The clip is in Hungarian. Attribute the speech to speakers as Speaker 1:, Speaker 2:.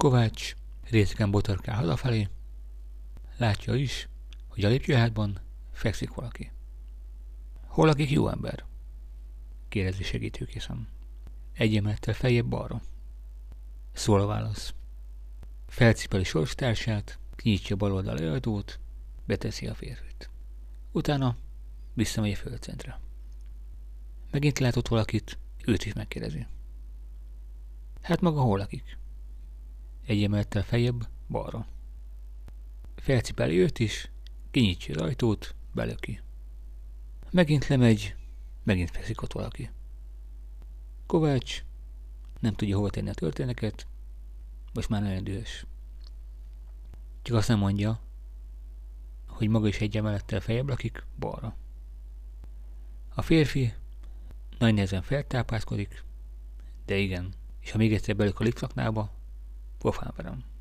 Speaker 1: Kovács részegen botorkál hazafelé, látja is, hogy a lépcsőházban fekszik valaki. Hol lakik jó ember? kérdezi segítőkészem. Egy emelettel feljebb balra. Szól a válasz. Felcipeli sorstársát, kinyitja bal oldal ajtót, beteszi a férfit. Utána visszamegy a földcentre. Megint látott valakit, őt is megkérdezi. Hát maga hol lakik? Egy emelettel feljebb, balra. Felcipeli őt is, kinyitja az ajtót, belöki. Megint lemegy, megint feszik ott valaki. Kovács nem tudja hova tenni a történeket, most már nagyon dühös. Csak azt nem mondja, hogy maga is egy emelettel feljebb lakik, balra. A férfi nagy nehezen feltápászkodik, de igen, és ha még egyszer belök a likszaknába, Vou falar para um.